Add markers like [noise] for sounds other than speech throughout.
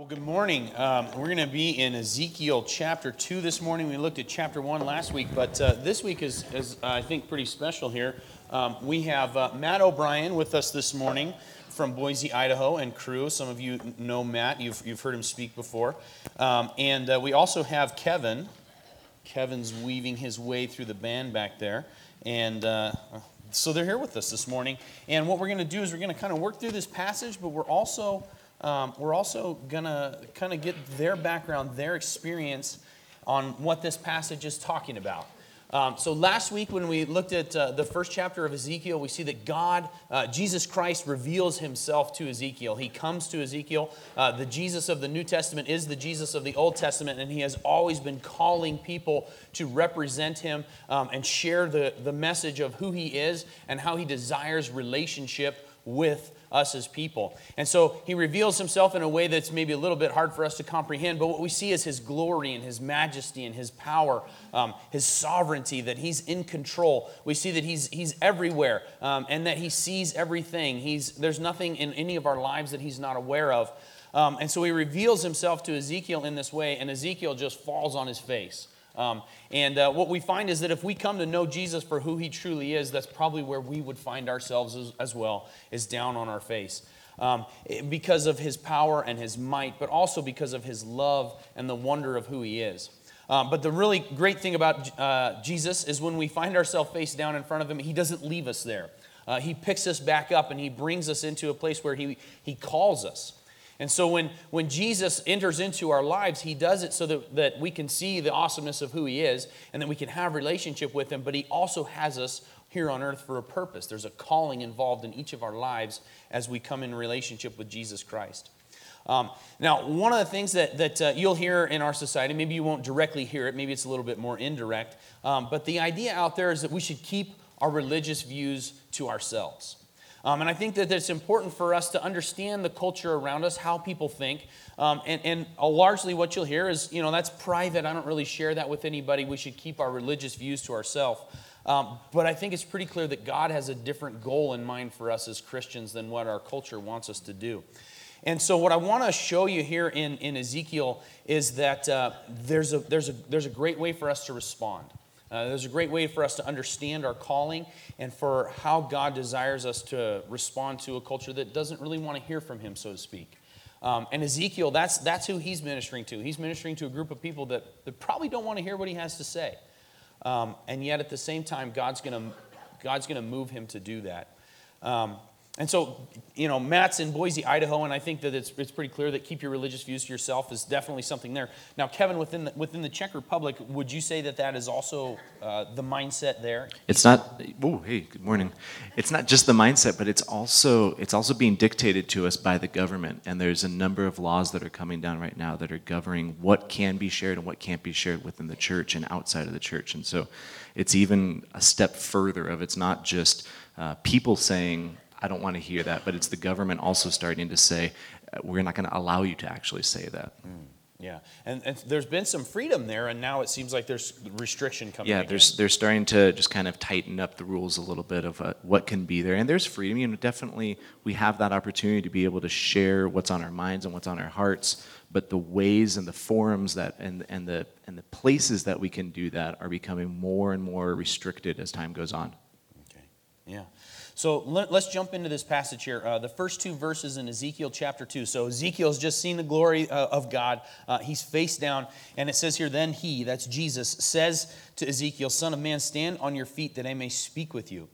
Well, good morning. Um, we're going to be in Ezekiel chapter 2 this morning. We looked at chapter 1 last week, but uh, this week is, is uh, I think, pretty special here. Um, we have uh, Matt O'Brien with us this morning from Boise, Idaho, and Cru. Some of you know Matt, you've, you've heard him speak before. Um, and uh, we also have Kevin. Kevin's weaving his way through the band back there. And uh, so they're here with us this morning. And what we're going to do is we're going to kind of work through this passage, but we're also um, we're also going to kind of get their background, their experience on what this passage is talking about. Um, so last week, when we looked at uh, the first chapter of Ezekiel, we see that God, uh, Jesus Christ, reveals himself to Ezekiel. He comes to Ezekiel. Uh, the Jesus of the New Testament is the Jesus of the Old Testament, and he has always been calling people to represent him um, and share the, the message of who he is and how he desires relationship with us as people. And so he reveals himself in a way that's maybe a little bit hard for us to comprehend, but what we see is his glory and his majesty and his power, um, his sovereignty, that he's in control. We see that he's, he's everywhere um, and that he sees everything. He's, there's nothing in any of our lives that he's not aware of. Um, and so he reveals himself to Ezekiel in this way, and Ezekiel just falls on his face. Um, and uh, what we find is that if we come to know Jesus for who he truly is, that's probably where we would find ourselves as, as well, is down on our face. Um, because of his power and his might, but also because of his love and the wonder of who he is. Um, but the really great thing about uh, Jesus is when we find ourselves face down in front of him, he doesn't leave us there. Uh, he picks us back up and he brings us into a place where he, he calls us. And so when, when Jesus enters into our lives, he does it so that, that we can see the awesomeness of who he is and that we can have relationship with him, but he also has us here on earth for a purpose. There's a calling involved in each of our lives as we come in relationship with Jesus Christ. Um, now, one of the things that, that uh, you'll hear in our society, maybe you won't directly hear it, maybe it's a little bit more indirect, um, but the idea out there is that we should keep our religious views to ourselves. Um, and I think that it's important for us to understand the culture around us, how people think. Um, and, and largely what you'll hear is, you know, that's private. I don't really share that with anybody. We should keep our religious views to ourselves. Um, but I think it's pretty clear that God has a different goal in mind for us as Christians than what our culture wants us to do. And so, what I want to show you here in, in Ezekiel is that uh, there's, a, there's, a, there's a great way for us to respond. Uh, there's a great way for us to understand our calling and for how God desires us to respond to a culture that doesn't really want to hear from Him, so to speak. Um, and Ezekiel, that's, that's who he's ministering to. He's ministering to a group of people that, that probably don't want to hear what he has to say. Um, and yet, at the same time, God's going God's to move him to do that. Um, and so, you know, Matt's in Boise, Idaho, and I think that it's, it's pretty clear that keep your religious views to yourself is definitely something there. Now, Kevin, within the, within the Czech Republic, would you say that that is also uh, the mindset there? It's not. Oh, hey, good morning. It's not just the mindset, but it's also it's also being dictated to us by the government, and there's a number of laws that are coming down right now that are governing what can be shared and what can't be shared within the church and outside of the church, and so it's even a step further of it's not just uh, people saying I don't want to hear that. But it's the government also starting to say, uh, we're not going to allow you to actually say that. Mm. Yeah, and, and, there's been some freedom there, and now it seems like there's restriction coming. Yeah, there's they're starting to just kind of tighten up the rules a little bit of uh, what can be there, and there's freedom. You know, definitely we have that opportunity to be able to share what's on our minds and what's on our hearts. But the ways and the forums that and and the and the places that we can do that are becoming more and more restricted as time goes on. Okay. Yeah. So let, us jump into this passage here. Uh, the first two verses in Ezekiel chapter 2. So Ezekiel's just seen the glory uh, of God. Uh, he's face down. And it says here, Then he, that's Jesus, says to Ezekiel, Son of man, stand on your feet that I may speak with you.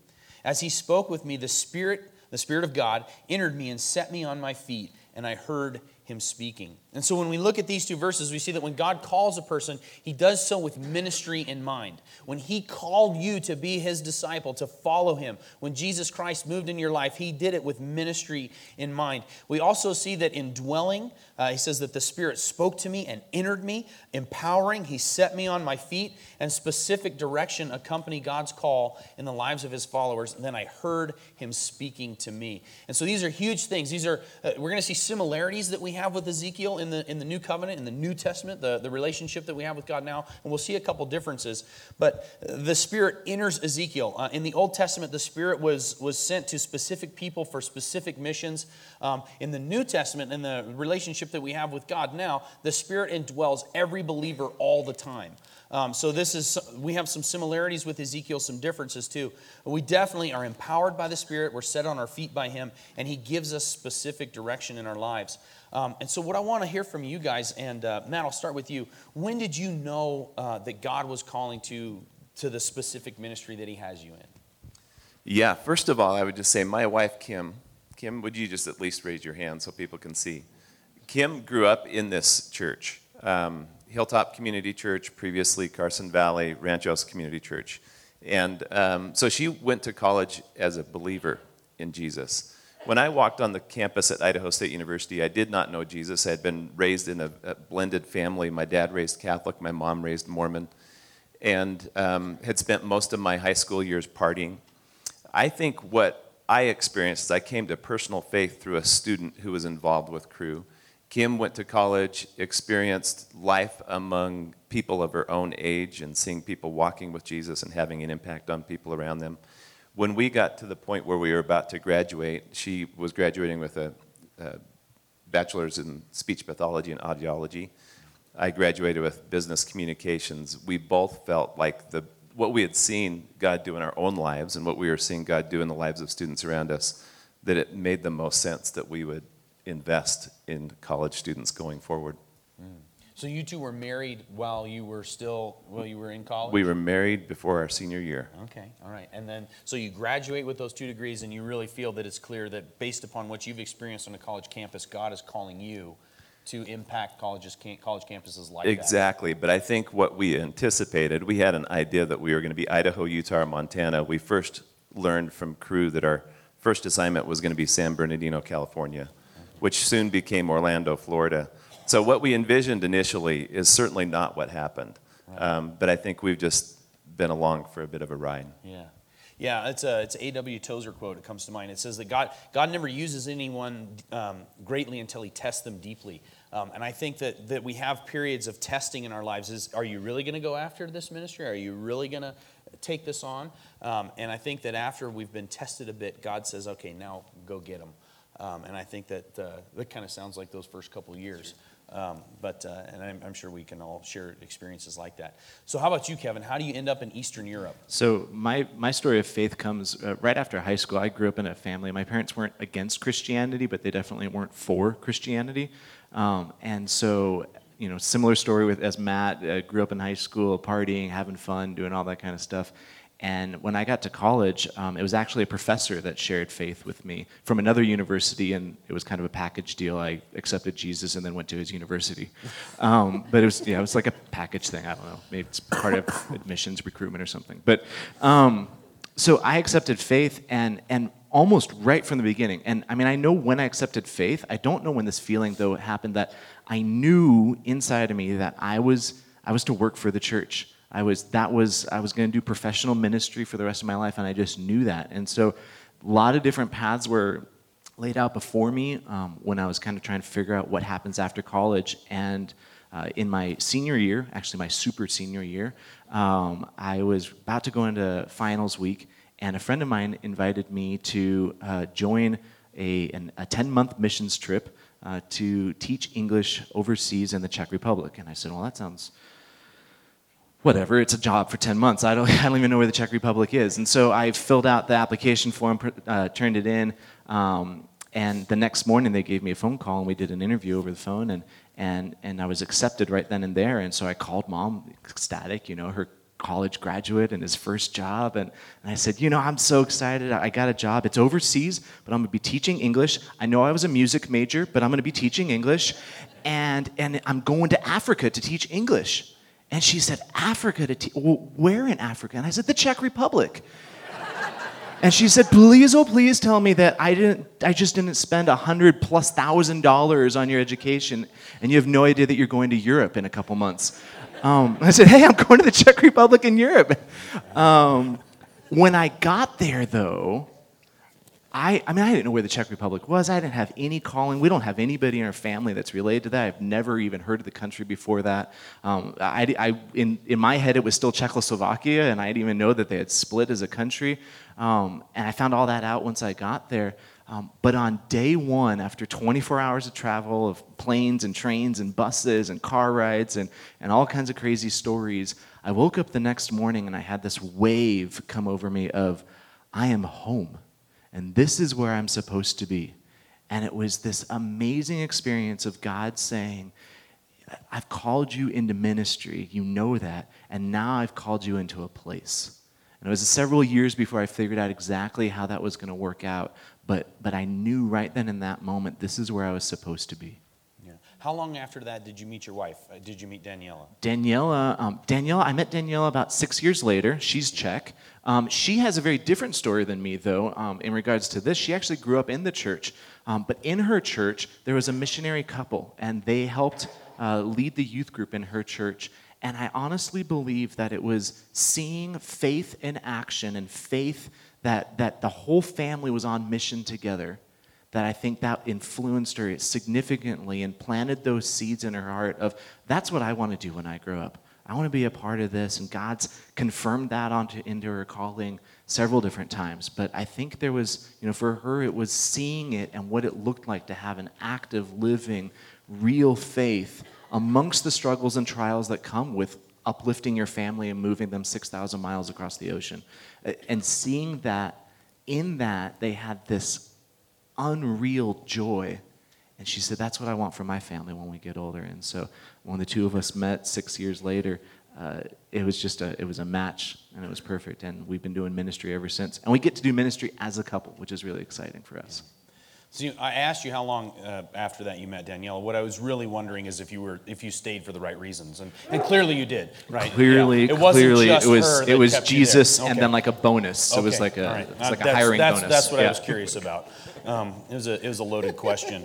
As he spoke with me, the Spirit, the Spirit of God, entered me and set me on my feet, and I heard him speaking. And so when we look at these two verses, we see that when God calls a person, he does so with ministry in mind. When he called you to be his disciple, to follow him, when Jesus Christ moved in your life, he did it with ministry in mind. We also see that in dwelling, uh, he says that the Spirit spoke to me and entered me, empowering. He set me on my feet, and specific direction accompany God's call in the lives of his followers. And then I heard him speaking to me. And so these are huge things. These are, uh, we're going to see similarities that we have with Ezekiel in the, in the New Covenant, in the New Testament, the, the relationship that we have with God now, and we'll see a couple differences. But the Spirit enters Ezekiel. Uh, in the Old Testament, the Spirit was, was sent to specific people for specific missions. Um, in the New Testament, in the relationship that we have with God now, the Spirit indwells every believer all the time. Um, so this is we have some similarities with Ezekiel, some differences too. We definitely are empowered by the Spirit. We're set on our feet by Him, and He gives us specific direction in our lives. Um, and so, what I want to hear from you guys, and uh, Matt, I'll start with you. When did you know uh, that God was calling to to the specific ministry that He has you in? Yeah, first of all, I would just say my wife, Kim. Kim, would you just at least raise your hand so people can see? Kim grew up in this church. Um, Hilltop Community Church, previously Carson Valley Ranchos Community Church. And um, so she went to college as a believer in Jesus. When I walked on the campus at Idaho State University, I did not know Jesus. I had been raised in a, a blended family. My dad raised Catholic, my mom raised Mormon, and um, had spent most of my high school years partying. I think what I experienced is I came to personal faith through a student who was involved with Cru. Kim went to college, experienced life among people of her own age and seeing people walking with Jesus and having an impact on people around them. When we got to the point where we were about to graduate, she was graduating with a, a bachelor's in speech pathology and audiology. I graduated with business communications. We both felt like the what we had seen God do in our own lives and what we were seeing God do in the lives of students around us, that it made the most sense that we would invest in college students going forward. Mm. So you two were married while you were still while you were in college. We were married before our senior year. Okay, all right, and then so you graduate with those two degrees, and you really feel that it's clear that based upon what you've experienced on a college campus, God is calling you to impact colleges, college campuses like exactly. That. But I think what we anticipated, we had an idea that we were going to be Idaho, Utah, Montana. We first learned from Cru that our first assignment was going to be San Bernardino, California which soon became Orlando, Florida. So what we envisioned initially is certainly not what happened. Um, but I think we've just been along for a bit of a ride. Yeah. Yeah, it's a it's A.W. Tozer quote. It comes to mind. It says that God God never uses anyone um, greatly until He tests them deeply. Um, and I think that that we have periods of testing in our lives. Is are you really going to go after this ministry? Are you really going to take this on? Um, and I think that after we've been tested a bit, God says, "Okay, now go get them." Um, and I think that uh, that kind of sounds like those first couple years. Um, but uh, and I'm, I'm, sure we can all share experiences like that. So how about you, Kevin? How do you end up in Eastern Europe? So my my story of faith comes uh, right after high school. I grew up in a family. My parents weren't against Christianity, but they definitely weren't for Christianity. Um, and so you know, similar story with as Matt uh, grew up in high school, partying, having fun, doing all that kind of stuff. And when I got to college, um, it was actually a professor that shared faith with me from another university, and it was kind of a package deal. I accepted Jesus and then went to his university. Um, but it was, yeah, it was like a package thing. I don't know. Maybe it's part of admissions recruitment or something. But um, so I accepted faith, and and almost right from the beginning. And I mean, I know when I accepted faith. I don't know when this feeling though happened that I knew inside of me that I was I was to work for the church. I was that was I was going to do professional ministry for the rest of my life, and I just knew that. And so, a lot of different paths were laid out before me um, when I was kind of trying to figure out what happens after college. And uh, in my senior year, actually my super senior year, um, I was about to go into finals week, and a friend of mine invited me to uh, join a, an, a 10 month missions trip uh, to teach English overseas in the Czech Republic. And I said, Well, that sounds whatever, it's a job for 10 months. I don't, [laughs] I don't even know where the Czech Republic is. And so I filled out the application form, uh, turned it in, um, and the next morning they gave me a phone call and we did an interview over the phone and, and, and I was accepted right then and there. And so I called mom, ecstatic, you know, her college graduate and his first job. And, and I said, you know, I'm so excited. I got a job. It's overseas, but I'm going to be teaching English. I know I was a music major, but I'm going to be teaching English. And, and I'm going to Africa to teach English. And she said, Africa to teach. Well, where in Africa? And I said, the Czech Republic. [laughs] and she said, please, oh, please tell me that I didn't, I just didn't spend a hundred plus thousand dollars on your education and you have no idea that you're going to Europe in a couple months. Um, I said, hey, I'm going to the Czech Republic in Europe. Um, when I got there, though, I, I mean, I didn't know where the Czech Republic was. I didn't have any calling. We don't have anybody in our family that's related to that. I've never even heard of the country before that. Um, I, I, in, in my head, it was still Czechoslovakia, and I didn't even know that they had split as a country. Um, and I found all that out once I got there. Um, but on day one, after 24 hours of travel, of planes and trains and buses and car rides and, and all kinds of crazy stories, I woke up the next morning and I had this wave come over me of, I am home. And this is where I'm supposed to be. And it was this amazing experience of God saying, I've called you into ministry. You know that. And now I've called you into a place. And it was several years before I figured out exactly how that was going to work out. But, but I knew right then in that moment, this is where I was supposed to be. Yeah. How long after that did you meet your wife? Uh, Did you meet Daniela? Daniela, um, Daniela, I met Daniela about six years later. She's Czech. Um, she has a very different story than me, though, um, in regards to this. She actually grew up in the church. Um, but in her church, there was a missionary couple, and they helped uh, lead the youth group in her church. And I honestly believe that it was seeing faith in action and faith that, that the whole family was on mission together that I think that influenced her significantly and planted those seeds in her heart of that's what I want to do when I grow up. I want to be a part of this, and God's confirmed that onto into her calling several different times. But I think there was, you know, for her, it was seeing it and what it looked like to have an active, living, real faith amongst the struggles and trials that come with uplifting your family and moving them 6,000 miles across the ocean. And seeing that in that, they had this unreal joy. And she said, That's what I want for my family when we get older. And so when the two of us met six years later, uh, it was just a, it was a match and it was perfect. And we've been doing ministry ever since. And we get to do ministry as a couple, which is really exciting for us. So you, I asked you how long uh, after that you met Daniela. What I was really wondering is if you were if you stayed for the right reasons, and, and clearly you did, right? Clearly, Yeah. It wasn't clearly, just it was it was kept you there. Jesus and then like a bonus. So it was like a right. it's Uh, a hiring that's, bonus. That's what I was curious about. Um, it was a it was a loaded question.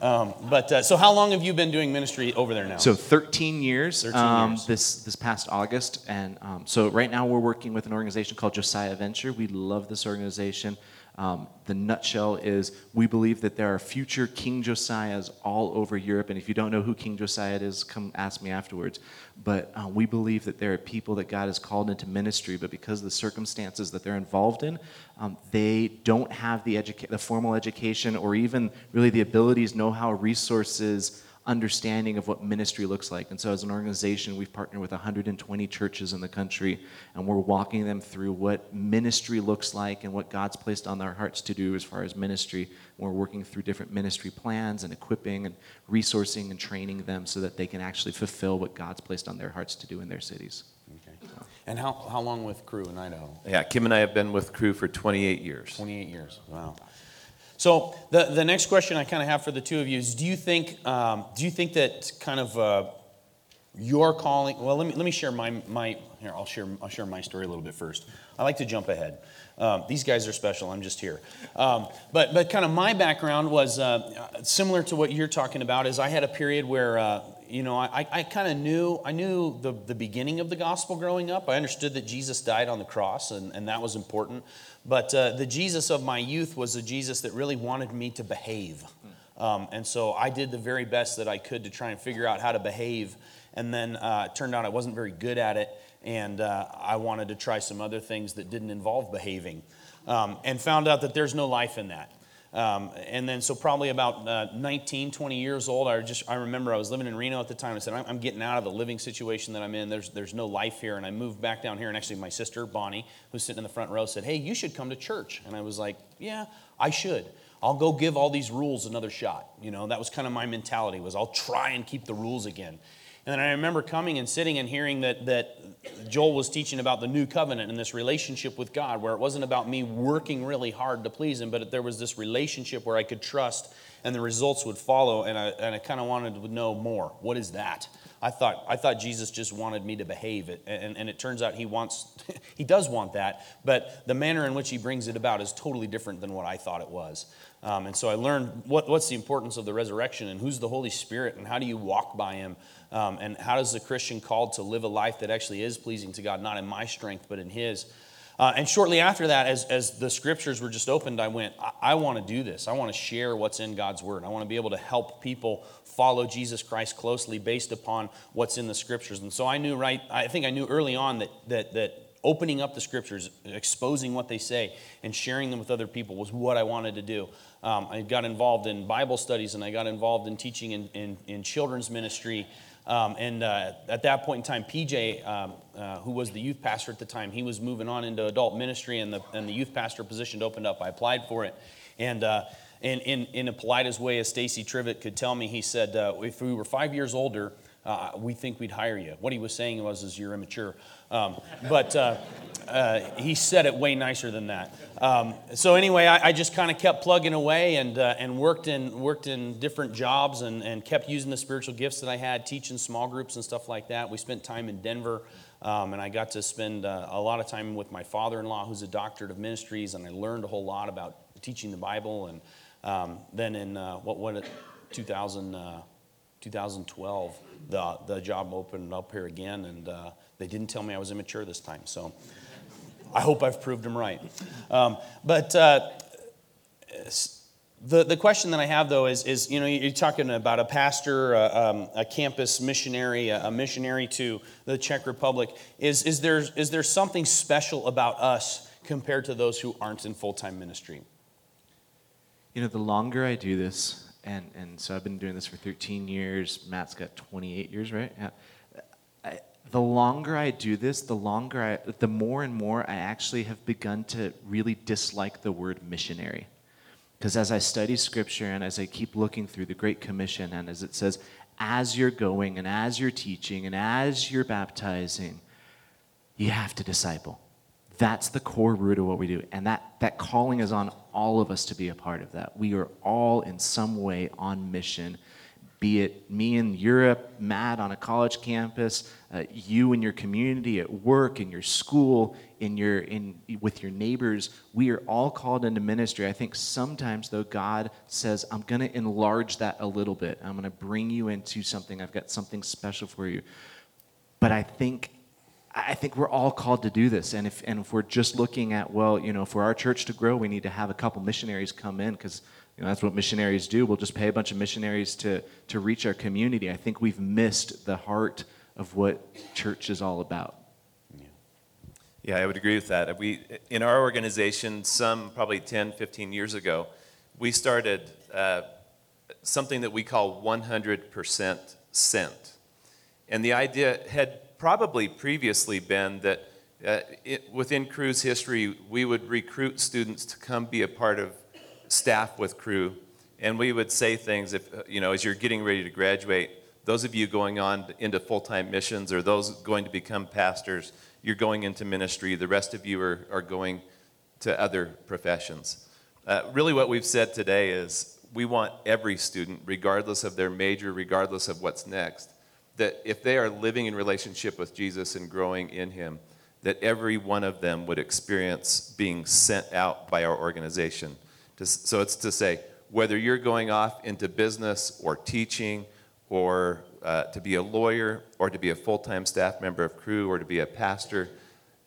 Um, but uh, so how long have you been doing ministry over there now? So 13 years, 13 um, years. this this past August, and um, so right now we're working with an organization called Josiah Venture. We love this organization. Um, the nutshell is we believe that there are future King Josiahs all over Europe, and if you don't know who King Josiah is, come ask me afterwards. But uh, we believe that there are people that God has called into ministry, but because of the circumstances that they're involved in, um, they don't have the, educa- the formal education or even really the abilities, know-how, resources, understanding of what ministry looks like. And so, as an organization, we've partnered with 120 churches in the country, and we're walking them through what ministry looks like and what God's placed on their hearts to do as far as ministry. We're working through different ministry plans and equipping and resourcing and training them so that they can actually fulfill what God's placed on their hearts to do in their cities. okay. And how how long with Cru in Idaho? Yeah, Kim and I have been with Cru for 28 years. 28 years. Wow. So the, the next question I kind of have for the two of you is: Do you think um, do you think that kind of uh, your calling? Well, let me let me share my my here. I'll share I'll share my story a little bit first. I like to jump ahead. Um, these guys are special. I'm just here. Um, but but kind of my background was uh, similar to what you're talking about. Is I had a period where. Uh, you know, I, I kind of knew I knew the, the beginning of the gospel growing up. I understood that Jesus died on the cross, and, and that was important. But uh, the Jesus of my youth was a Jesus that really wanted me to behave. Um, and so I did the very best that I could to try and figure out how to behave. And then uh, it turned out I wasn't very good at it, and uh, I wanted to try some other things that didn't involve behaving, um, and found out that there's no life in that. Um, and then, so probably about uh, 19, 20 years old, I just I remember I was living in Reno at the time. I said, I'm, I'm getting out of the living situation that I'm in. There's there's no life here. And I moved back down here. And actually, my sister Bonnie, who's sitting in the front row, said, Hey, you should come to church. And I was like, Yeah, I should. I'll go give all these rules another shot. You know, that was kind of my mentality was I'll try and keep the rules again. And then I remember coming and sitting and hearing that, that Joel was teaching about the new covenant and this relationship with God, where it wasn't about me working really hard to please Him, but there was this relationship where I could trust and the results would follow. And I, and I kind of wanted to know more. What is that? I thought, I thought Jesus just wanted me to behave it. And, and it turns out He wants, [laughs] He does want that, but the manner in which He brings it about is totally different than what I thought it was. Um, and so I learned what, what's the importance of the resurrection and who's the Holy Spirit and how do you walk by Him um, and how does the Christian called to live a life that actually is pleasing to God, not in my strength, but in His. Uh, and shortly after that, as, as the scriptures were just opened, I went, I, I want to do this. I want to share what's in God's word. I want to be able to help people follow Jesus Christ closely based upon what's in the scriptures. And so I knew right, I think I knew early on that, that, that opening up the scriptures, exposing what they say, and sharing them with other people was what I wanted to do. Um, I got involved in Bible studies and I got involved in teaching in, in, in children's ministry. Um, and uh, at that point in time, PJ, um, uh, who was the youth pastor at the time, he was moving on into adult ministry, and the, and the youth pastor position opened up. I applied for it. And uh, in, in, in the politest way, as Stacy Trivet could tell me, he said, uh, if we were five years older, uh, we think we'd hire you. What he was saying was, is you're immature. Um, but uh, uh, he said it way nicer than that. Um, so anyway, I, I just kind of kept plugging away and, uh, and worked, in, worked in different jobs and, and kept using the spiritual gifts that I had, teaching small groups and stuff like that. We spent time in Denver. Um, and I got to spend uh, a lot of time with my father-in-law, who's a doctorate of ministries, and I learned a whole lot about teaching the Bible. And um, then in uh, what what 2000, 2012, the, the job opened up here again, and uh, they didn't tell me I was immature this time. So I hope I've proved them right. Um, but uh, the, the question that I have, though, is, is you know, you're talking about a pastor, uh, um, a campus missionary, a, a missionary to the Czech Republic. Is, is, there, is there something special about us compared to those who aren't in full time ministry? You know, the longer I do this, and and so I've been doing this for 13 years. Matt's got 28 years, right? Yeah. I, the longer I do this, the longer I, the more and more I actually have begun to really dislike the word missionary. Because as I study scripture and as I keep looking through the Great Commission, and as it says, as you're going and as you're teaching and as you're baptizing, you have to disciple. That's the core root of what we do. And that, that calling is on all of us to be a part of that. We are all in some way on mission, be it me in Europe, Matt on a college campus, uh, you in your community, at work, in your school, in your, in, with your neighbors. We are all called into ministry. I think sometimes, though, God says, I'm going to enlarge that a little bit. I'm going to bring you into something. I've got something special for you. But I think I think we're all called to do this. And if, and if we're just looking at, well, you know, for our church to grow, we need to have a couple missionaries come in because you know, that's what missionaries do. We'll just pay a bunch of missionaries to, to reach our community. I think we've missed the heart of what church is all about. Yeah, I would agree with that. We, in our organization, some probably 10, 15 years ago, we started uh, something that we call 100% sent. And the idea had probably previously been that uh, it, within Cru's history, we would recruit students to come be a part of staff with Cru, and we would say things if uh, you know as you're getting ready to graduate. Those of you going on into full-time missions, or those going to become pastors, you're going into ministry. The rest of you are, are going to other professions. Uh, really, what we've said today is we want every student, regardless of their major, regardless of what's next, that if they are living in relationship with Jesus and growing in Him, that every one of them would experience being sent out by our organization. So it's to say, whether you're going off into business or teaching or uh, to be a lawyer or to be a full time staff member of Cru or to be a pastor,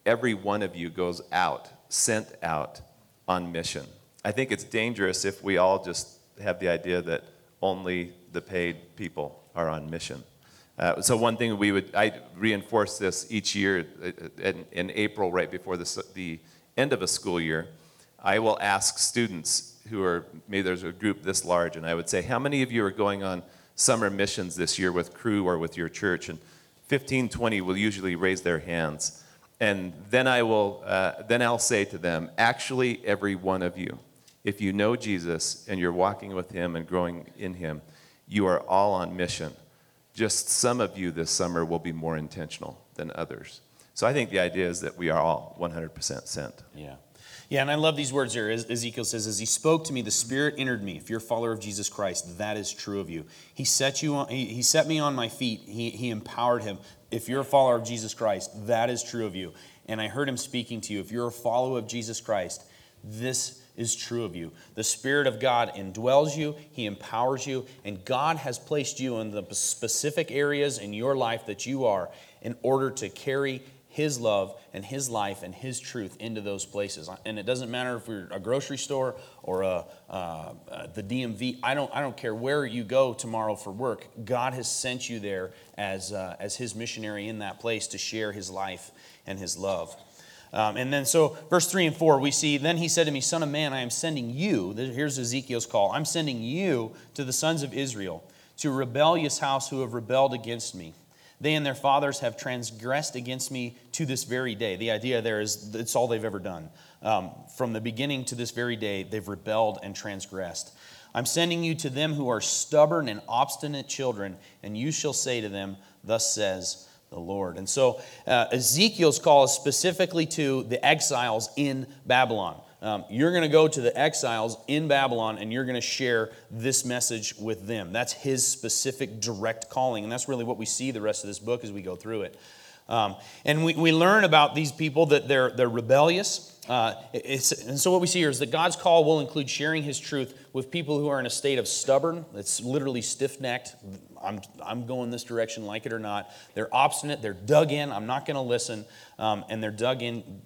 every one of you goes out, sent out on mission. I think it's dangerous if we all just have the idea that only the paid people are on mission. Uh, so one thing we would, I reinforce this each year uh, in, in April, right before the, the end of a school year. I will ask students who are, maybe there's a group this large, and I would say, how many of you are going on summer missions this year with Cru or with your church? And 15, 20 will usually raise their hands. And then I will, uh, then I'll say to them, actually, every one of you, if you know Jesus and you're walking with him and growing in him, you are all on mission just some of you this summer will be more intentional than others. So I think the idea is that we are all 100% sent. Yeah. Yeah, and I love these words here. Ezekiel says, As he spoke to me, the Spirit entered me. If you're a follower of Jesus Christ, that is true of you. He set, you on, he, he set me on my feet, he, he empowered him. If you're a follower of Jesus Christ, that is true of you. And I heard him speaking to you. If you're a follower of Jesus Christ, this is true of you. The Spirit of God indwells you, He empowers you, and God has placed you in the specific areas in your life that you are in order to carry his love and his life and his truth into those places. And it doesn't matter if we're a grocery store or a, uh, uh, the DMV. I don't, I don't care where you go tomorrow for work. God has sent you there as, uh, as his missionary in that place to share his life and his love. Um, and then, so verse 3 and 4, we see, Then he said to me, Son of man, I am sending you. Here's Ezekiel's call I'm sending you to the sons of Israel, to a rebellious house who have rebelled against me. They and their fathers have transgressed against me to this very day. The idea there is it's all they've ever done. Um, from the beginning to this very day, they've rebelled and transgressed. I'm sending you to them who are stubborn and obstinate children, and you shall say to them, Thus says the Lord. And so uh, Ezekiel's call is specifically to the exiles in Babylon. Um, you're going to go to the exiles in Babylon and you're going to share this message with them. That's his specific direct calling. And that's really what we see the rest of this book as we go through it. Um, and we, we learn about these people that they're, they're rebellious. Uh, and so what we see here is that God's call will include sharing his truth with people who are in a state of stubborn, that's literally stiff necked. I'm, I'm going this direction, like it or not. They're obstinate, they're dug in, I'm not going to listen, um, and they're dug in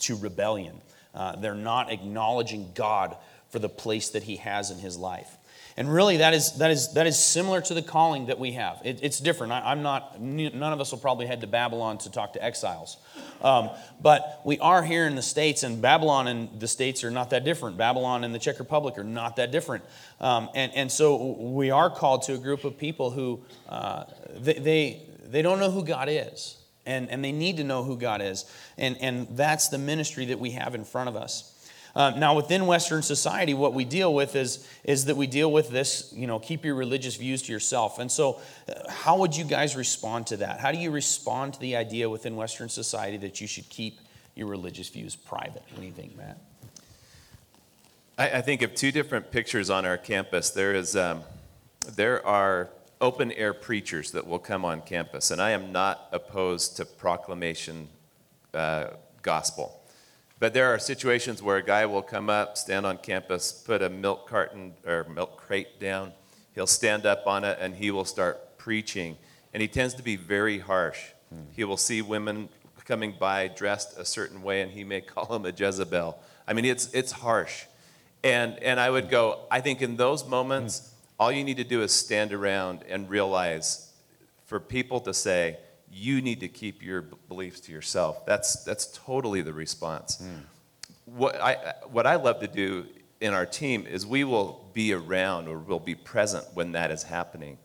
to rebellion. Uh, they're not acknowledging God for the place that He has in His life. And really, that is, that is, that is similar to the calling that we have. It, it's different. I, am not, none of us will probably head to Babylon to talk to exiles. Um, but we are here in the States, and Babylon and the States are not that different. Babylon and the Czech Republic are not that different. Um, and, and so we are called to a group of people who uh, they, they, they don't know who God is and, and they need to know who God is. And, and that's the ministry that we have in front of us. Uh, now, within Western society, what we deal with is, is that we deal with this, you know, keep your religious views to yourself. And so, uh, how would you guys respond to that? How do you respond to the idea within Western society that you should keep your religious views private? What do you think, Matt? I, I think of two different pictures on our campus. There is, um, there are open air preachers that will come on campus. And I am not opposed to proclamation uh, gospel. But there are situations where a guy will come up, stand on campus, put a milk carton or milk crate down. He'll stand up on it and he will start preaching. And he tends to be very harsh. Hmm. He will see women coming by dressed a certain way and he may [laughs] call them a Jezebel. I mean, it's, it's harsh. And, and I would go, I think in those moments, hmm. All you need to do is stand around and realize for people to say, you need to keep your beliefs to yourself. That's, that's totally the response. Mm. What, I, what I love to do in our team is we will be around or we'll be present when that is happening.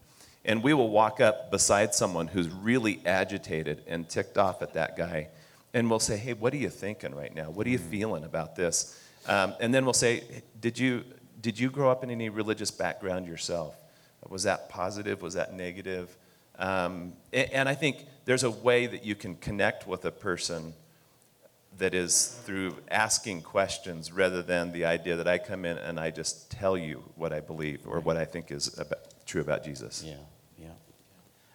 And we will walk up beside someone who's really agitated and ticked off at that guy. And we'll say, hey, what are you thinking right now? What are you mm. feeling about this? Um, and then we'll say, did you, did you grow up in any religious background yourself? Was that positive? Was that negative? Um, and, and I think there's a way that you can connect with a person that is through asking questions rather than the idea that I come in and I just tell you what I believe or what I think is about, true about Jesus. Yeah, yeah.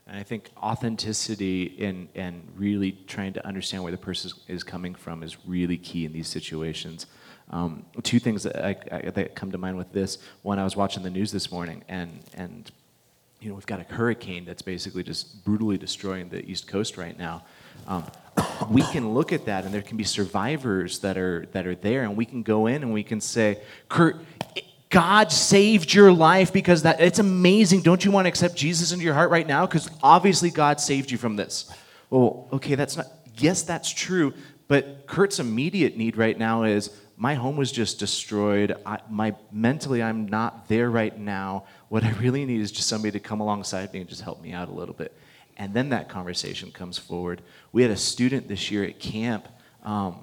And I think authenticity and, and really trying to understand where the person is coming from is really key in these situations. Um, two things that, I, I, that come to mind with this. One, I was watching the news this morning, and and you know we've got a hurricane that's basically just brutally destroying the East Coast right now. Um, [coughs] we can look at that, and there can be survivors that are that are there, and we can go in and we can say, Kurt. God saved your life because that it's amazing. Don't you want to accept Jesus into your heart right now? Because obviously God saved you from this. Well, okay, that's not yes, that's true, but Kurt's immediate need right now is my home was just destroyed. I, my mentally, I'm not there right now. What I really need is just somebody to come alongside me and just help me out a little bit. And then that conversation comes forward. We had a student this year at camp. Um,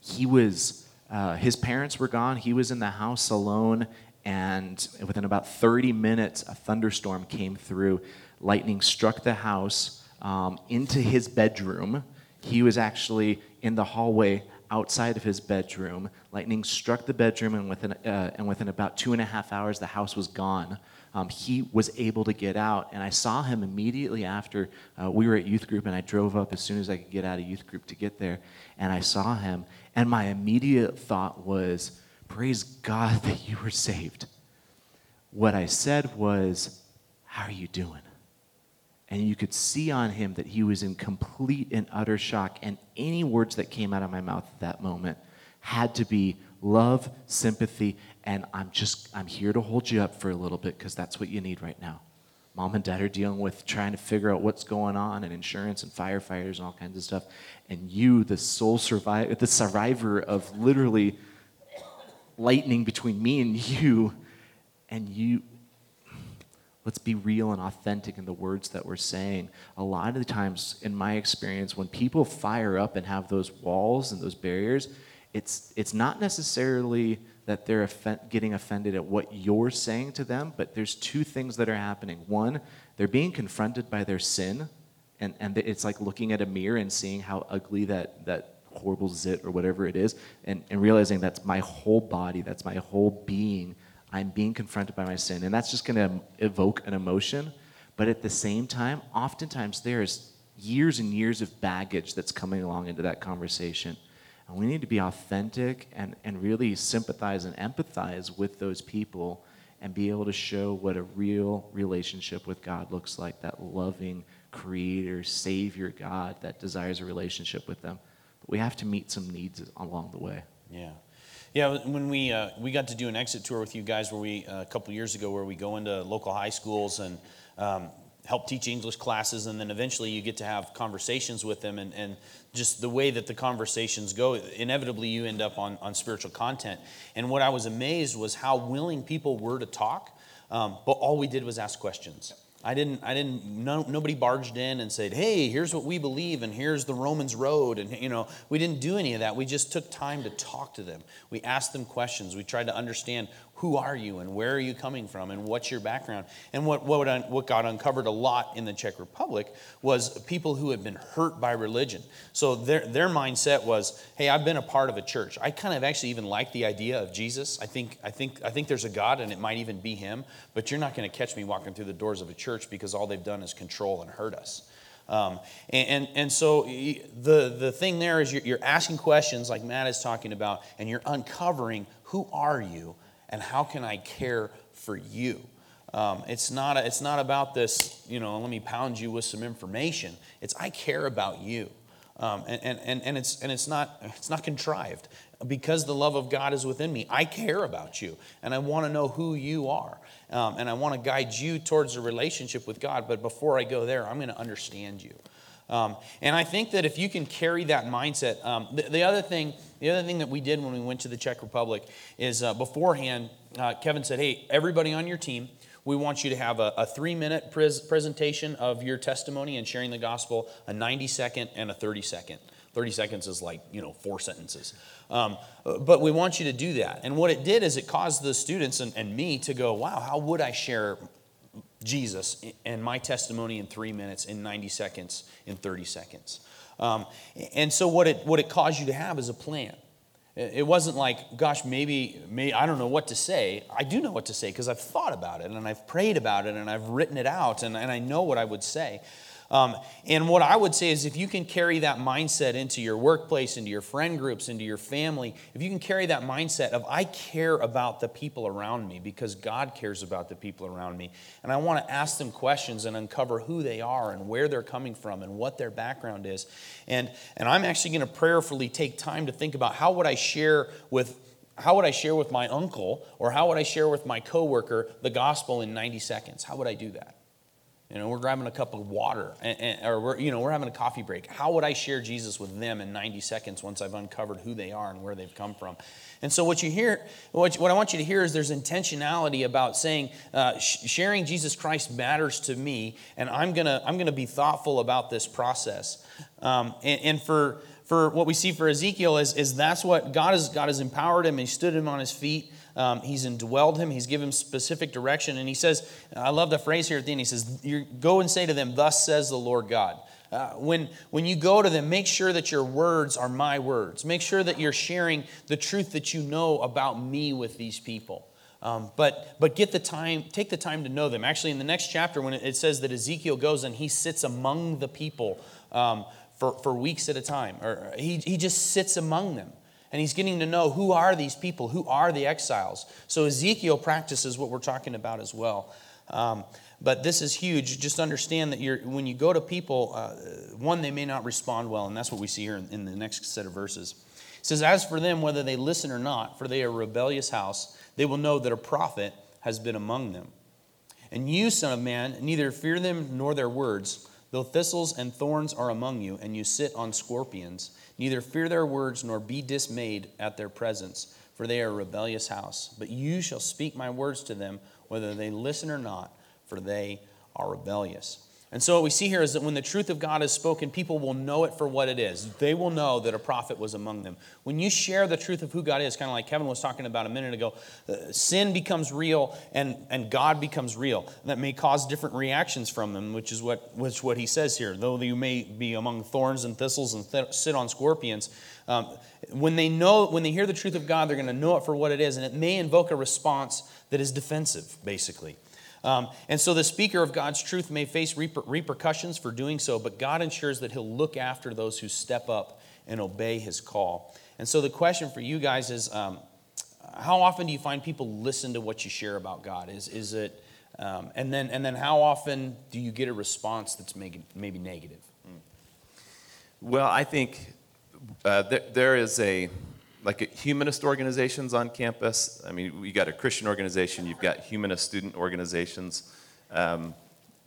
he was, uh, his parents were gone. He was in the house alone. And within about 30 minutes, a thunderstorm came through. Lightning struck the house um, into his bedroom. He was actually in the hallway outside of his bedroom. Lightning struck the bedroom, and within, uh, and within about two and a half hours, the house was gone. Um, he was able to get out, and I saw him immediately after uh, we were at youth group, and I drove up as soon as I could get out of youth group to get there, and I saw him, and my immediate thought was, Praise God [laughs] that you were saved. What I said was, How are you doing? And you could see on him that he was in complete and utter shock. And any words that came out of my mouth at that moment had to be love, sympathy, and I'm just, I'm here to hold you up for a little bit because that's what you need right now. Mom and dad are dealing with trying to figure out what's going on and insurance and firefighters and all kinds of stuff. And you, the sole survivor, the survivor of literally lightning between me and [laughs] you, and you, let's be real and authentic in the words that we're saying. A lot of the times, in my experience, when people fire up and have those walls and those barriers, it's, it's not necessarily that they're getting offended at what you're saying to them, but there's two things that are happening. One, they're being confronted by their sin, and, and it's like looking at a mirror and seeing how ugly that, that horrible zit or whatever it is, and, and realizing that's my whole body, that's my whole being. I'm being confronted by my sin. And that's just going to evoke an emotion. But at the same time, oftentimes there's years and years of baggage that's coming along into that conversation. And we need to be authentic and, and really sympathize and empathize with those people and be able to show what a real relationship with God looks like that loving, creator, savior God that desires a relationship with them. But we have to meet some needs along the way. Yeah. Yeah, when we, uh, we got to do an exit tour with you guys where we, uh, a couple years ago, where we go into local high schools and um, help teach English classes, and then eventually you get to have conversations with them, and, and just the way that the conversations go, inevitably you end up on, on spiritual content. And what I was amazed was how willing people were to talk, um, but all we did was ask questions. I didn't, I didn't, no, nobody barged in and said, hey, here's what we believe and here's the Romans road. And, you know, we didn't do any of that. We just took time to talk to them. We asked them questions. We tried to understand who are you and where are you coming from and what's your background. And what, what, what got uncovered a lot in the Czech Republic was people who had been hurt by religion. So their, their mindset was, hey, I've been a part of a church. I kind of actually even like the idea of Jesus. I think, I think, I think there's a God and it might even be him, but you're not going to catch me walking through the doors of a church because all they've done is control and hurt us. Um, and, and, and, so the, the thing there is you're, you're asking questions like Matt is talking about, and you're uncovering who are you and how can I care for you? Um, it's, not a, it's not about this, you know, let me pound you with some information. It's I care about you. Um, and, and, and, it's, and it's, not, it's not contrived. Because the love of God is within me, I care about you. And I want to know who you are. Um, and I want to guide you towards a relationship with God. But before I go there, I'm going to understand you. Um, and I think that if you can carry that mindset, um, the, the, other thing, the other thing that we did when we went to the Czech Republic is uh, beforehand, uh, Kevin said, "Hey, everybody on your team, we want you to have a, a three-minute pres- presentation of your testimony and sharing the gospel, a 90-second and a 30-second. 30 seconds is like you know four sentences." Um, but we want you to do that. And what it did is it caused the students and, and me to go, wow, how would I share Jesus and my testimony in three minutes, in 90 seconds, in 30 seconds. Um, and so, what it, what it caused you to have is a plan. It wasn't like, gosh, maybe, maybe I don't know what to say. I do know what to say because I've thought about it and I've prayed about it and I've written it out and, and I know what I would say. Um, and what I would say is if you can carry that mindset into your workplace, into your friend groups, into your family, if you can carry that mindset of, I care about the people around me because God cares about the people around me, and I want to ask them questions and uncover who they are and where they're coming from and what their background is. And, and I'm actually going to prayerfully take time to think about how would I share with how would I share with my uncle or how would I share with my coworker the gospel in 90 seconds? How would I do that? You know, we're grabbing a cup of water, and, and, or we're, you know, we're having a coffee break. How would I share Jesus with them in 90 seconds once I've uncovered who they are and where they've come from? And so, what you hear, what, what I want you to hear is there's intentionality about saying uh, sh- sharing Jesus Christ matters to me, and I'm gonna I'm gonna be thoughtful about this process. Um, and, and for for what we see for Ezekiel is, is that's what God has God has empowered him. He stood him on his feet. Um, he's indwelled him. He's given him specific direction. And he says, I love the phrase here at the end. He says, Go and say to them, Thus says the Lord God. Uh, when, when you go to them, make sure that your words are my words. Make sure that you're sharing the truth that you know about me with these people. Um, but but get the time, take the time to know them. Actually, in the next chapter, when it, says that Ezekiel goes and he sits among the people um, for, for weeks at a time, or he, he just sits among them and he's getting to know who are these people, who are the exiles. So Ezekiel practices what we're talking about as well. Um, but this is huge. Just understand that you're, when you go to people, uh, one, they may not respond well, and that's what we see here in, in the next set of verses. It says, As for them, whether they listen or not, for they are a rebellious house, they will know that a prophet has been among them. And you, Son of Man, neither fear them nor their words, though thistles and thorns are among you, and you sit on scorpions. Neither fear their words nor be dismayed at their presence, for they are a rebellious house. But you shall speak my words to them, whether they listen or not, for they are rebellious. And so what we see here is that when the truth of God is spoken, people will know it for what it is. They will know that a prophet was among them. When you share the truth of who God is, kind of like Kevin was talking about a minute ago, uh, sin becomes real and, and God becomes real. That may cause different reactions from them, which is what, which what he says here. Though you may be among thorns and thistles and th- sit on scorpions, um, when they know, when they hear the truth of God, they're going to know it for what it is, and it may invoke a response that is defensive, basically. Um, and so the speaker of God's truth may face reper- repercussions for doing so, but God ensures that he'll look after those who step up and obey his call. And so the question for you guys is um, how often do you find people listen to what you share about God? Is, is it, um, and, then, and then how often do you get a response that's maybe, maybe negative? Well, I think uh, there, there is a like humanist organizations on campus. I mean, you got a Christian organization, you've got humanist student organizations. Um,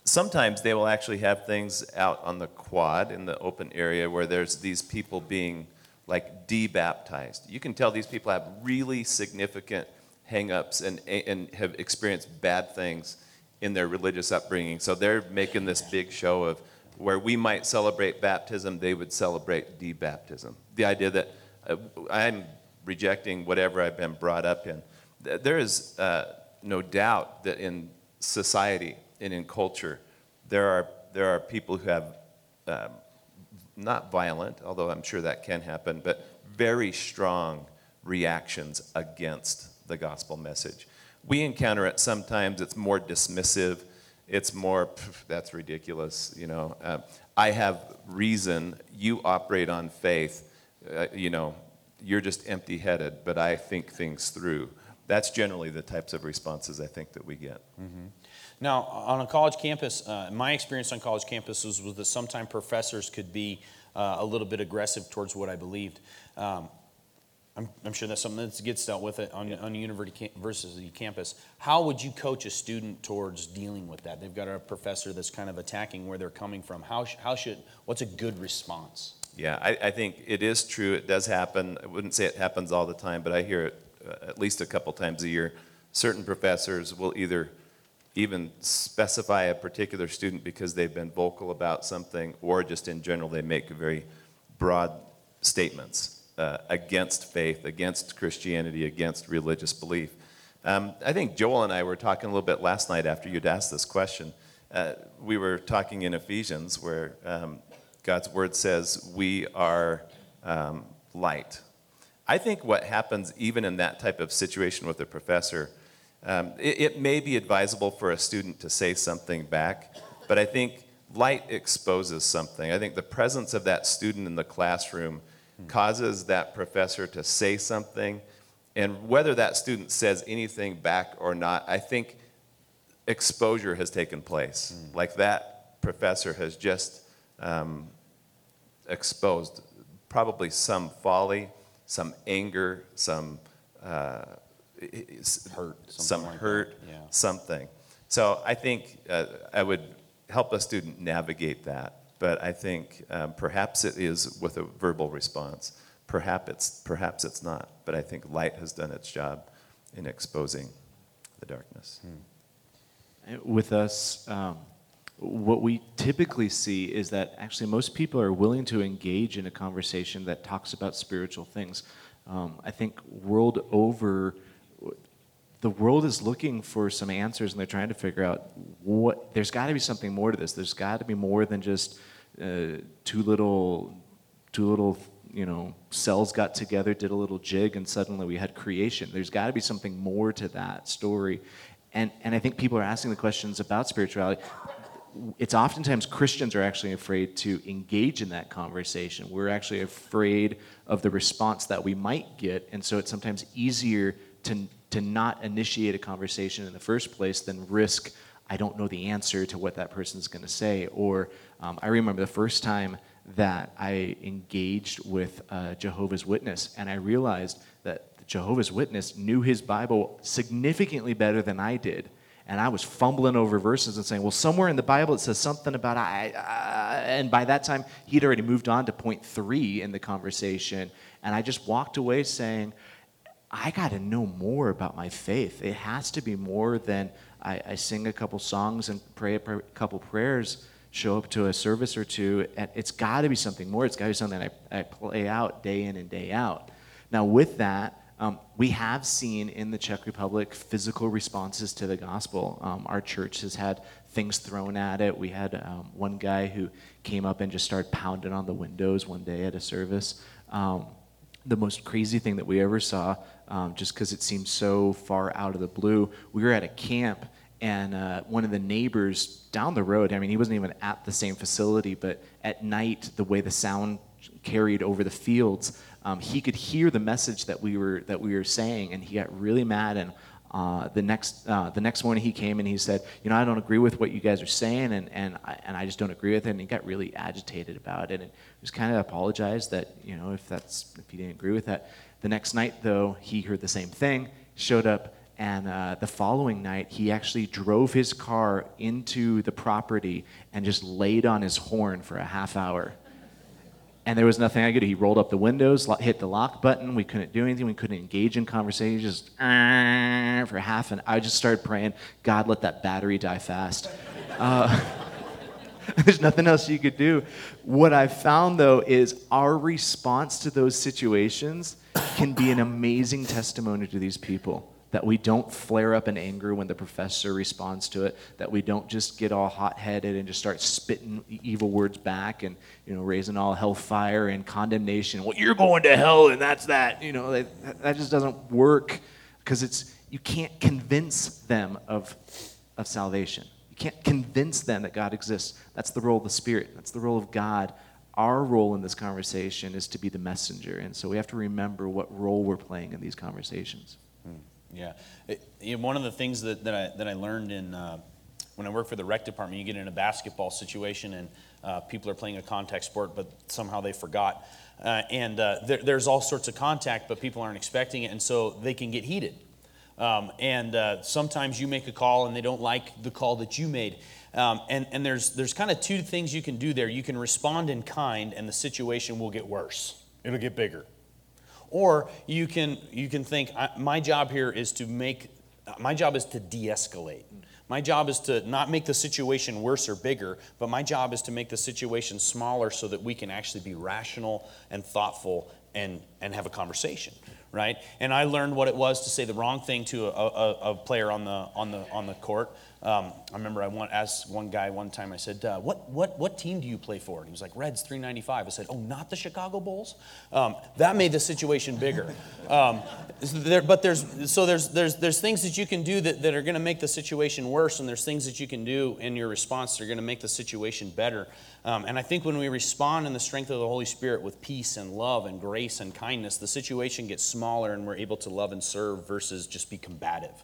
sometimes they will actually have things out on the quad in the open area where there's these people being like debaptized. You can tell these people have really significant hangups and, and have experienced bad things in their religious upbringing. So they're making this big show of where we might celebrate baptism, they would celebrate debaptism. The idea that I'm rejecting whatever I've been brought up in. There is uh, no doubt that in society and in culture, there are, there are people who have um, not violent, although I'm sure that can happen, but very strong reactions against the gospel message. We encounter it sometimes, it's more dismissive. It's more, that's ridiculous, you know. Uh, I have reason, you operate on faith uh, you know, you're just empty headed, but I think things through. That's generally the types of responses I think that we get. Mm-hmm. Now, on a college campus, uh, my experience on college campuses was that sometimes professors could be uh, a little bit aggressive towards what I believed. Um, I'm, I'm, sure that's something that gets dealt with on, on a university campus. How would you coach a student towards dealing with that? They've got a professor that's kind of attacking where they're coming from. How, how should, what's a good response? Yeah, I, I, think it is true. It does happen. I wouldn't say it happens all the time, but I hear it uh, at least a couple times a year. Certain professors will either even specify a particular student because they've been vocal about something, or just in general, they make very broad statements uh, against faith, against Christianity, against religious belief. Um, I think Joel and I were talking a little bit last night after you'd asked this question. Uh, we were talking in Ephesians where um, God's word says we are um, light. I think what happens even in that type of situation with a professor, um, it, it may be advisable for a student to say something back, but I think light exposes something. I think the presence of that student in the classroom causes that professor to say something. And whether that student says anything back or not, I think exposure has taken place. Mm. Like that professor has just um, exposed probably some folly, some anger, some uh, hurt, some like hurt, yeah. something. So I think uh, I would help a student navigate that. But I think um, perhaps it is with a verbal response. Perhaps it's, perhaps it's not. But I think light has done its job in exposing the darkness. Hmm. With us, um, what we typically see is that actually most people are willing to engage in a conversation that talks about spiritual things. Um, I think world over, the world is looking for some answers and they're trying to figure out what, there's got to be something more to this. There's got to be more than just uh, two little, two little, you know, cells got together, did a little jig, and suddenly we had creation. There's got to be something more to that story. And, and I think people are asking the questions about spirituality it's oftentimes Christians are actually afraid to engage in that conversation. We're actually afraid of the response that we might get, and so it's sometimes easier to, to not initiate a conversation in the first place than risk I don't know the answer to what that person's going to say. Or um, I remember the first time that I engaged with a Jehovah's Witness, and I realized that Jehovah's Witness knew his Bible significantly better than I did. And I was fumbling over verses and saying, well, somewhere in the Bible it says something about I. Uh, and by that time, he'd already moved on to point three in the conversation. And I just walked away saying, I got to know more about my faith. It has to be more than I, I sing a couple songs and pray a pr- couple prayers, show up to a service or two. And it's got to be something more. It's got to be something I, I play out day in and day out. Now, with that, um, we have seen in the Czech Republic physical responses to the gospel. Um, our church has had things thrown at it. We had um, one guy who came up and just started pounding on the windows one day at a service. Um, the most crazy thing that we ever saw, um, just because it seemed so far out of the blue, we were at a camp and uh, one of the neighbors down the road, I mean, he wasn't even at the same facility, but at night, the way the sound carried over the fields, um, he could hear the message that we were that we were saying, and he got really mad. And uh, the next uh, the next morning, he came and he said, "You know, I don't agree with what you guys are saying, and and I, and I just don't agree with it." And he got really agitated about it, and just kind of apologized that you know if that's if he didn't agree with that. The next night, though, he heard the same thing, showed up. And uh, the following night, he actually drove his car into the property and just laid on his horn for a half hour and there was nothing I could do. He rolled up the windows, hit the lock button. We couldn't do anything. We couldn't engage in conversation. Just uh, for half an. Hour. I just started praying, God, let that battery die fast. Uh, [laughs] there's nothing else you could do. What I found though is our response to those situations can be an amazing testimony to these people that we don't flare up in anger when the professor responds to it, that we don't just get all hot headed and just start spitting evil words back and you know raising all hellfire and condemnation. Well, you're going to hell, and that's that. You know that, that just doesn't work because it's you can't convince them of of salvation. You can't convince them that God exists. That's the role of the Spirit. That's the role of God. Our role in this conversation is to be the messenger, and so we have to remember what role we're playing in these conversations. Yeah. It, you know, one of the things that, that, I, that I learned in, uh, when I worked for the rec department, you get in a basketball situation and uh, people are playing a contact sport, but somehow they forgot. Uh, and uh, there, there's all sorts of contact, but people aren't expecting it, and so they can get heated. Um, and uh, sometimes you make a call and they don't like the call that you made. Um, and and there's, there's kind of two things you can do there. You can respond in kind, and the situation will get worse, it'll get bigger. Or you can, you can think, my job here is to make, my job is to de escalate. My job is to not make the situation worse or bigger, but my job is to make the situation smaller so that we can actually be rational and thoughtful and, and have a conversation right? And I learned what it was to say the wrong thing to a, a, a player on the, on the, on the court. Um, I remember I want, asked one guy one time, I said, uh, what, what, what team do you play for? And he was like, Reds 395. I said, Oh, not the Chicago Bulls? Um, that made the situation bigger. [laughs] Um, there, but there's, so there's, there's, there's things that you can do that, that are going to make the situation worse, and there's things that you can do in your response that are going to make the situation better. Um, and I think when we respond in the strength of the Holy Spirit with peace and love and grace and kindness, the situation gets smaller and we're able to love and serve versus just be combative.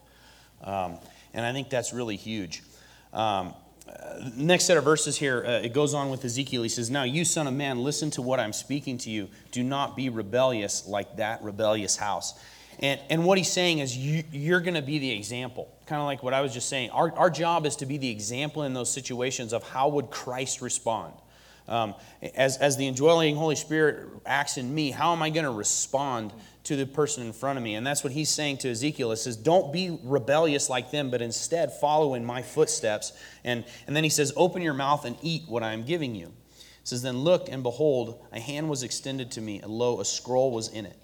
And I think that's really huge. Um, uh, next set of verses here, uh, it goes on with Ezekiel. He says, Now, you son of man, listen to what I'm speaking to you. Do not be rebellious like that rebellious house. And, and what he's saying is, you, you're going to be the example. Kind of like what I was just saying. Our, our job is to be the example in those situations of how would Christ respond. Um, as, as the indwelling Holy Spirit acts in me, how am I going to respond to the person in front of me. And that's what he's saying to Ezekiel. He says, Don't be rebellious like them, but instead follow in my footsteps. And, and then he says, Open your mouth and eat what I am giving you. He says, Then look, and behold, a hand was extended to me, and lo, a scroll was in it.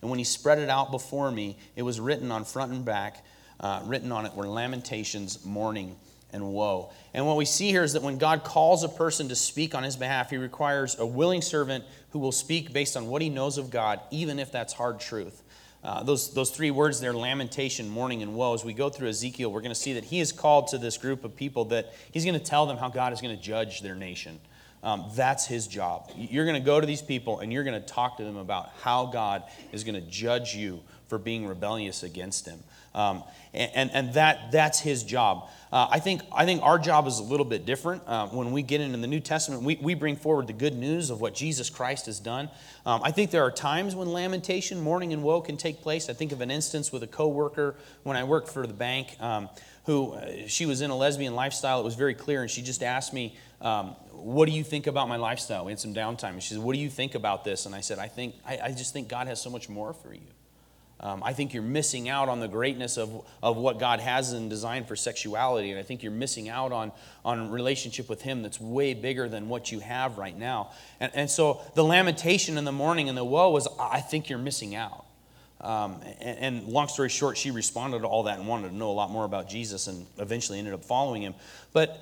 And when he spread it out before me, it was written on front and back, uh, written on it were lamentations, mourning, and woe. And what we see here is that when God calls a person to speak on his behalf, he requires a willing servant who will speak based on what he knows of God, even if that's hard truth. Uh, those, those three words there lamentation, mourning, and woe. As we go through Ezekiel, we're going to see that he is called to this group of people that he's going to tell them how God is going to judge their nation. Um, that's his job. You're going to go to these people and you're going to talk to them about how God is going to judge you for being rebellious against him. Um, and, and that, that's his job. Uh, I, think, I think our job is a little bit different. Uh, when we get into the New Testament, we, we bring forward the good news of what Jesus Christ has done. Um, I think there are times when lamentation, mourning, and woe can take place. I think of an instance with a coworker when I worked for the bank um, who uh, she was in a lesbian lifestyle. It was very clear, and she just asked me, um, What do you think about my lifestyle? We had some downtime. And she said, What do you think about this? And I said, I, think, I, I just think God has so much more for you. Um, I think you're missing out on the greatness of, of what God has in design for sexuality. And I think you're missing out on, on relationship with Him that's way bigger than what you have right now. And, and so the lamentation in the mourning and the woe was, I think you're missing out. Um, and, and, long story short, she responded to all that and wanted to know a lot more about Jesus and eventually ended up following Him. But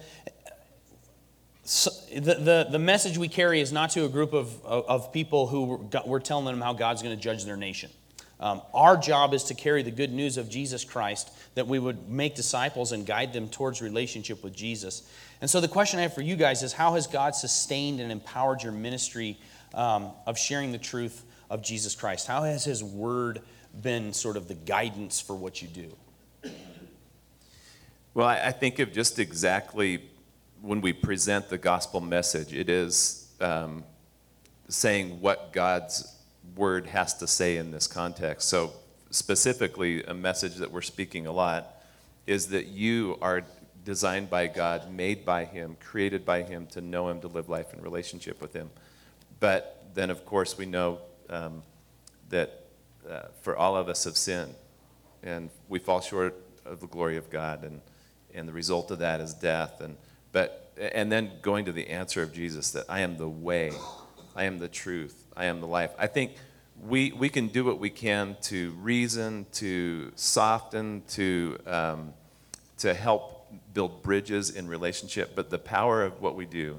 so the, the, the message we carry is not to a group of, of, of people who we're telling them how God's going to judge their nation. Um, our job is to carry the good news of Jesus Christ, that we would make disciples and guide them towards relationship with Jesus. And so the question I have for you guys is how has God sustained and empowered your ministry um, of sharing the truth of Jesus Christ? How has His Word been sort of the guidance for what you do? Well, I think of just exactly when we present the gospel message, it is um, saying what God's word has to say in this context. So, specifically, a message that we're speaking a lot is that you are designed by God, made by Him, created by Him to know Him, to live life in relationship with Him. But then, of course, we know um, that uh, for all of us have sinned, and we fall short of the glory of God, and, and the result of that is death. And, but, and then going to the answer of Jesus that I am the way, I am the truth, I am the life. I think we, we can do what we can to reason, to soften, to, um, to help build bridges in relationship, but the power of what we do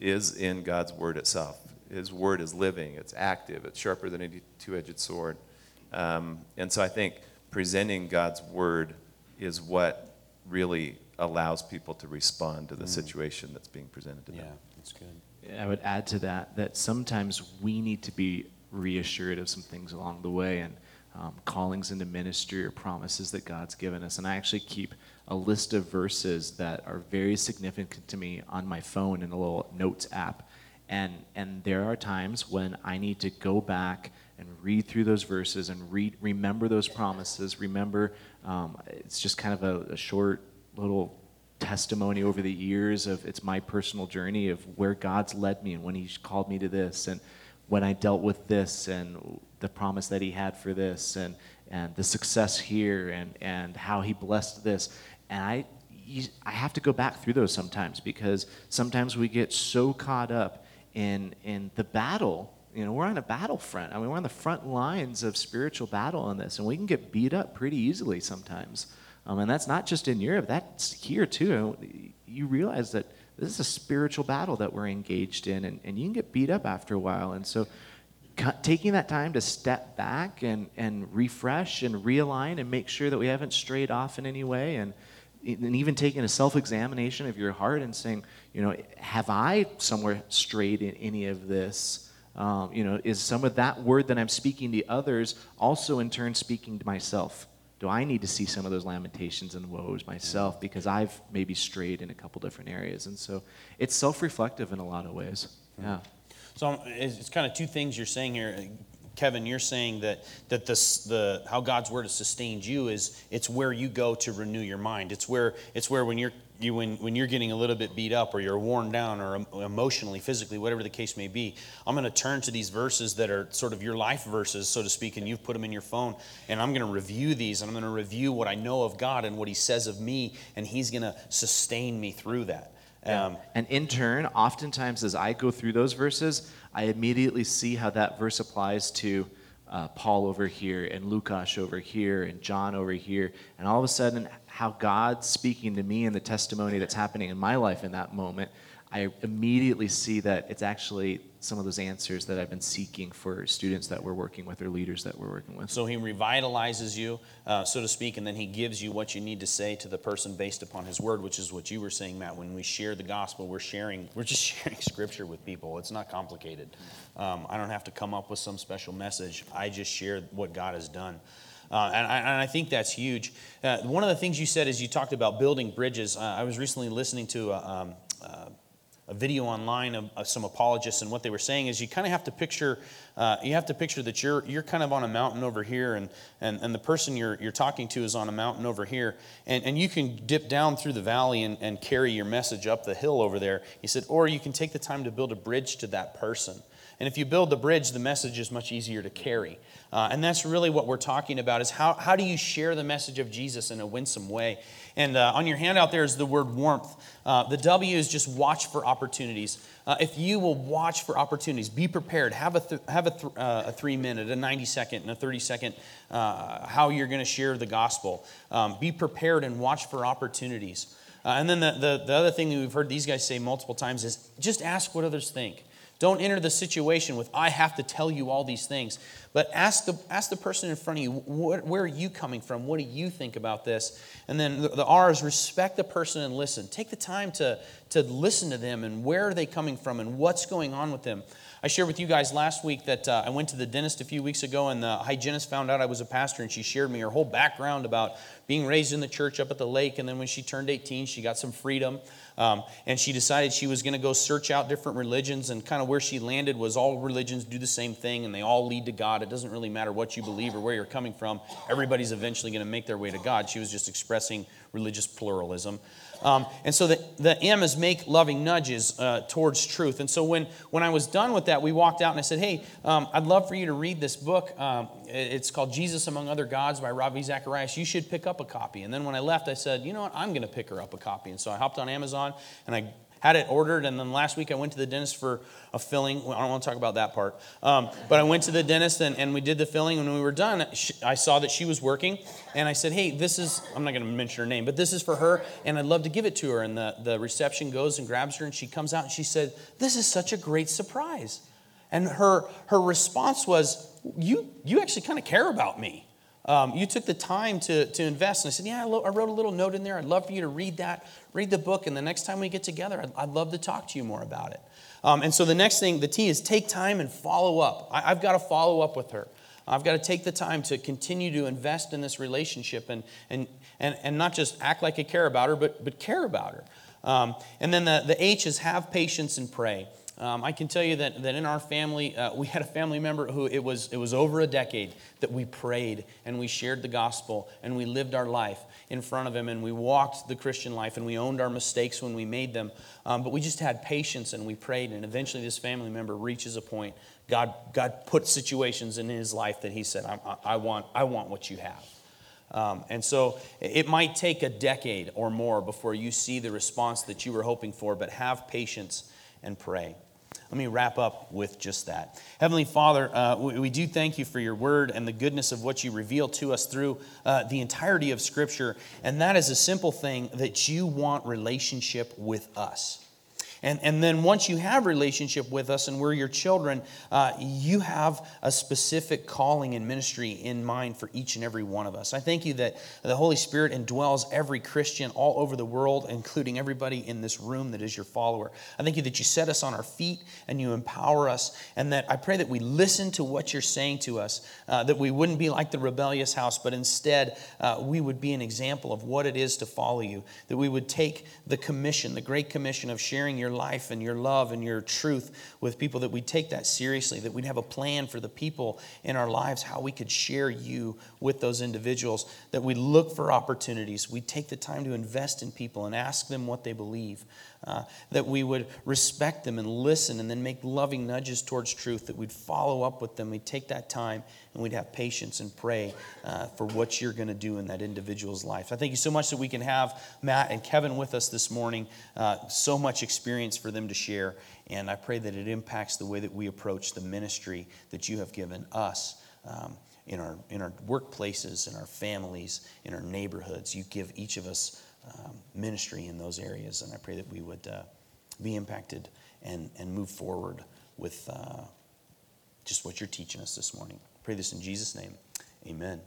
is in God's Word itself. His Word is living, it's active, it's sharper than a two edged sword. Um, and so I think presenting God's Word is what really allows people to respond to the mm. situation that's being presented to them. Yeah, that's good. I would add to that that sometimes we need to be reassured of some things along the way and um, callings into ministry or promises that God's given us. And I actually keep a list of verses that are very significant to me on my phone in a little notes app. And, and there are times when I need to go back and read through those verses and read, remember those promises. Remember, um, it's just kind of a, a short little testimony over the years of it's my personal journey of where God's led me and when He's called me to this. And when I dealt with this and the promise that he had for this and, and the success here and, and how he blessed this. And I, I have to go back through those sometimes because sometimes we get so caught up in, in the battle. You know, we're on a battlefront. I mean, we're on the front lines of spiritual battle on this, and we can get beat up pretty easily sometimes. Um, and that's not just in Europe, that's here too. You realize that this is a spiritual battle that we're engaged in, and, and you can get beat up after a while. And so, taking that time to step back and, and refresh and realign and make sure that we haven't strayed off in any way, and, and even taking a self examination of your heart and saying, you know, have I somewhere strayed in any of this? Um, you know, is some of that word that I'm speaking to others also in turn speaking to myself? Do I need to see some of those lamentations and woes myself because I've maybe strayed in a couple different areas? And so it's self reflective in a lot of ways. Yeah. So it's kind of two things you're saying here. Kevin, you're saying that, that this, the, how God's word has sustained you is it's where you go to renew your mind. It's where, it's where when you're you when, when you're getting a little bit beat up or you're worn down or emotionally, physically, whatever the case may be, I'm going to turn to these verses that are sort of your life verses, so to speak, and you've put them in your phone, and I'm going to review these, and I'm going to review what I know of God and what He says of me, and He's going to sustain me through that. Um, and in turn, oftentimes as I go through those verses, I immediately see how that verse applies to uh, Paul over here and Lukash over here and John over here. And all of a sudden, how God's speaking to me and the testimony that's happening in my life in that moment, I immediately see that it's actually some of those answers that I've been seeking for students that we're working with or leaders that we're working with. So he revitalizes you, uh, so to speak, and then he gives you what you need to say to the person based upon his word, which is what you were saying, Matt. When we share the gospel, we're sharing, we're just [laughs] sharing scripture with people. It's not complicated. Um, I don't have to come up with some special message. I just share what God has done. Uh, and, I, and I think that's huge. Uh, one of the things you said is you talked about building bridges. Uh, I was recently listening to a, um, uh, a video online of, of, some apologists, and what they were saying is you kind of have to picture uh, you have to picture that you're you're kind of on a mountain over here, and and, and the person you're you're talking to is on a mountain over here, and, and you can dip down through the valley and, and carry your message up the hill over there. He said, or you can take the time to build a bridge to that person. And if you build the bridge, the message is much easier to carry. Uh, and that's really what we're talking about is how, how do you share the message of Jesus in a winsome way? And uh, on your handout there is the word warmth. Uh, the W is just watch for opportunities. Uh, if you will watch for opportunities, be prepared. Have a, th- have a, th- uh, a, three minute, a 90 second, and a 30 second uh, how you're going to share the gospel. Um, be prepared and watch for opportunities. and then the, the, the other thing that we've heard these guys say multiple times is just ask what others think. Don't enter the situation with, I have to tell you all these things. But ask the, ask the person in front of you, what, where are you coming from? What do you think about this? And then the, the R is respect the person and listen. Take the time to, to listen to them and where are they coming from and what's going on with them. I shared with you guys last week that uh, I went to the dentist a few weeks ago, and the hygienist found out I was a pastor, and she shared me her whole background about being raised in the church up at the lake. And then when she turned 18, she got some freedom. Um, and she decided she was going to go search out different religions, and kind of where she landed was all religions do the same thing, and they all lead to God. It doesn't really matter what you believe or where you're coming from, everybody's eventually going to make their way to God. She was just expressing religious pluralism. Um, and so the, the M is make loving nudges uh, towards truth. And so when, when I was done with that, we walked out and I said, Hey, um, I'd love for you to read this book. Um, it's called Jesus Among Other Gods by Ravi Zacharias. You should pick up a copy. And then when I left, I said, You know what? I'm going to pick her up a copy. And so I hopped on Amazon and I had it ordered, and then last week I went to the dentist for a filling. I don't want to talk about that part. Um, but I went to the dentist and, and we did the filling. And when we were done, she, I saw that she was working, and I said, Hey, this is, I'm not going to mention her name, but this is for her, and I'd love to give it to her. And the, the reception goes and grabs her, and she comes out and she said, This is such a great surprise. And her, her response was, You, you actually kind of care about me. Um, you took the time to, to invest. And I said, Yeah, I, lo- I, wrote a little note in there. I'd love for you to read that, read the book, and the next time we get together, I'd, I'd love to talk to you more about it. Um, and so the next thing, the T is take time and follow up. I, I've got to follow up with her. I've got to take the time to continue to invest in this relationship and, and, and, and not just act like I care about her, but, but care about her. Um, and then the, the H is have patience and pray. Um, I can tell you that, that in our family, uh, we had a family member who it was, it was over a decade that we prayed and we shared the gospel and we lived our life in front of him and we walked the Christian life and we owned our mistakes when we made them. Um, but we just had patience and we prayed. And eventually, this family member reaches a point. God, God put situations in his life that he said, I, I, want, I want what you have. Um, and so it might take a decade or more before you see the response that you were hoping for, but have patience and pray. Let me wrap up with just that. Heavenly Father, uh, we, we, do thank you for your word and the goodness of what you reveal to us through uh, the entirety of Scripture. And that is a simple thing that you want relationship with us. And, and then once you have relationship with us and we're your children, uh, you have a specific calling and ministry in mind for each and every one of us. I thank you that the Holy Spirit indwells every Christian all over the world, including everybody in this room that is your follower. I thank you that you set us on our feet and you empower us, and that I pray that we listen to what you're saying to us, uh, that we wouldn't be like the rebellious house, but instead uh, we would be an example of what it is to follow you, that we would take the commission, the great commission of sharing your your life and your love and your truth with people, that we'd take that seriously, that we'd have a plan for the people in our lives, how we could share you with those individuals, that we look for opportunities. We take the time to invest in people and ask them what they believe, uh, that we would respect them and listen and then make loving nudges towards truth, that we'd follow up with them. We'd take that time and we'd have patience and pray uh, for what you're going to do in that individual's life. I thank you so much that we can have Matt and Kevin with us this morning. Uh, so much experience for them to share, and I pray that it impacts the way that we approach the ministry that you have given us. Um, in our, in our workplaces, in our families, in our neighborhoods, you give each of us um, ministry in those areas, and I pray that we would uh, be impacted and, and move forward with uh, just what you're teaching us this morning. Pray this in Jesus' name. Amen.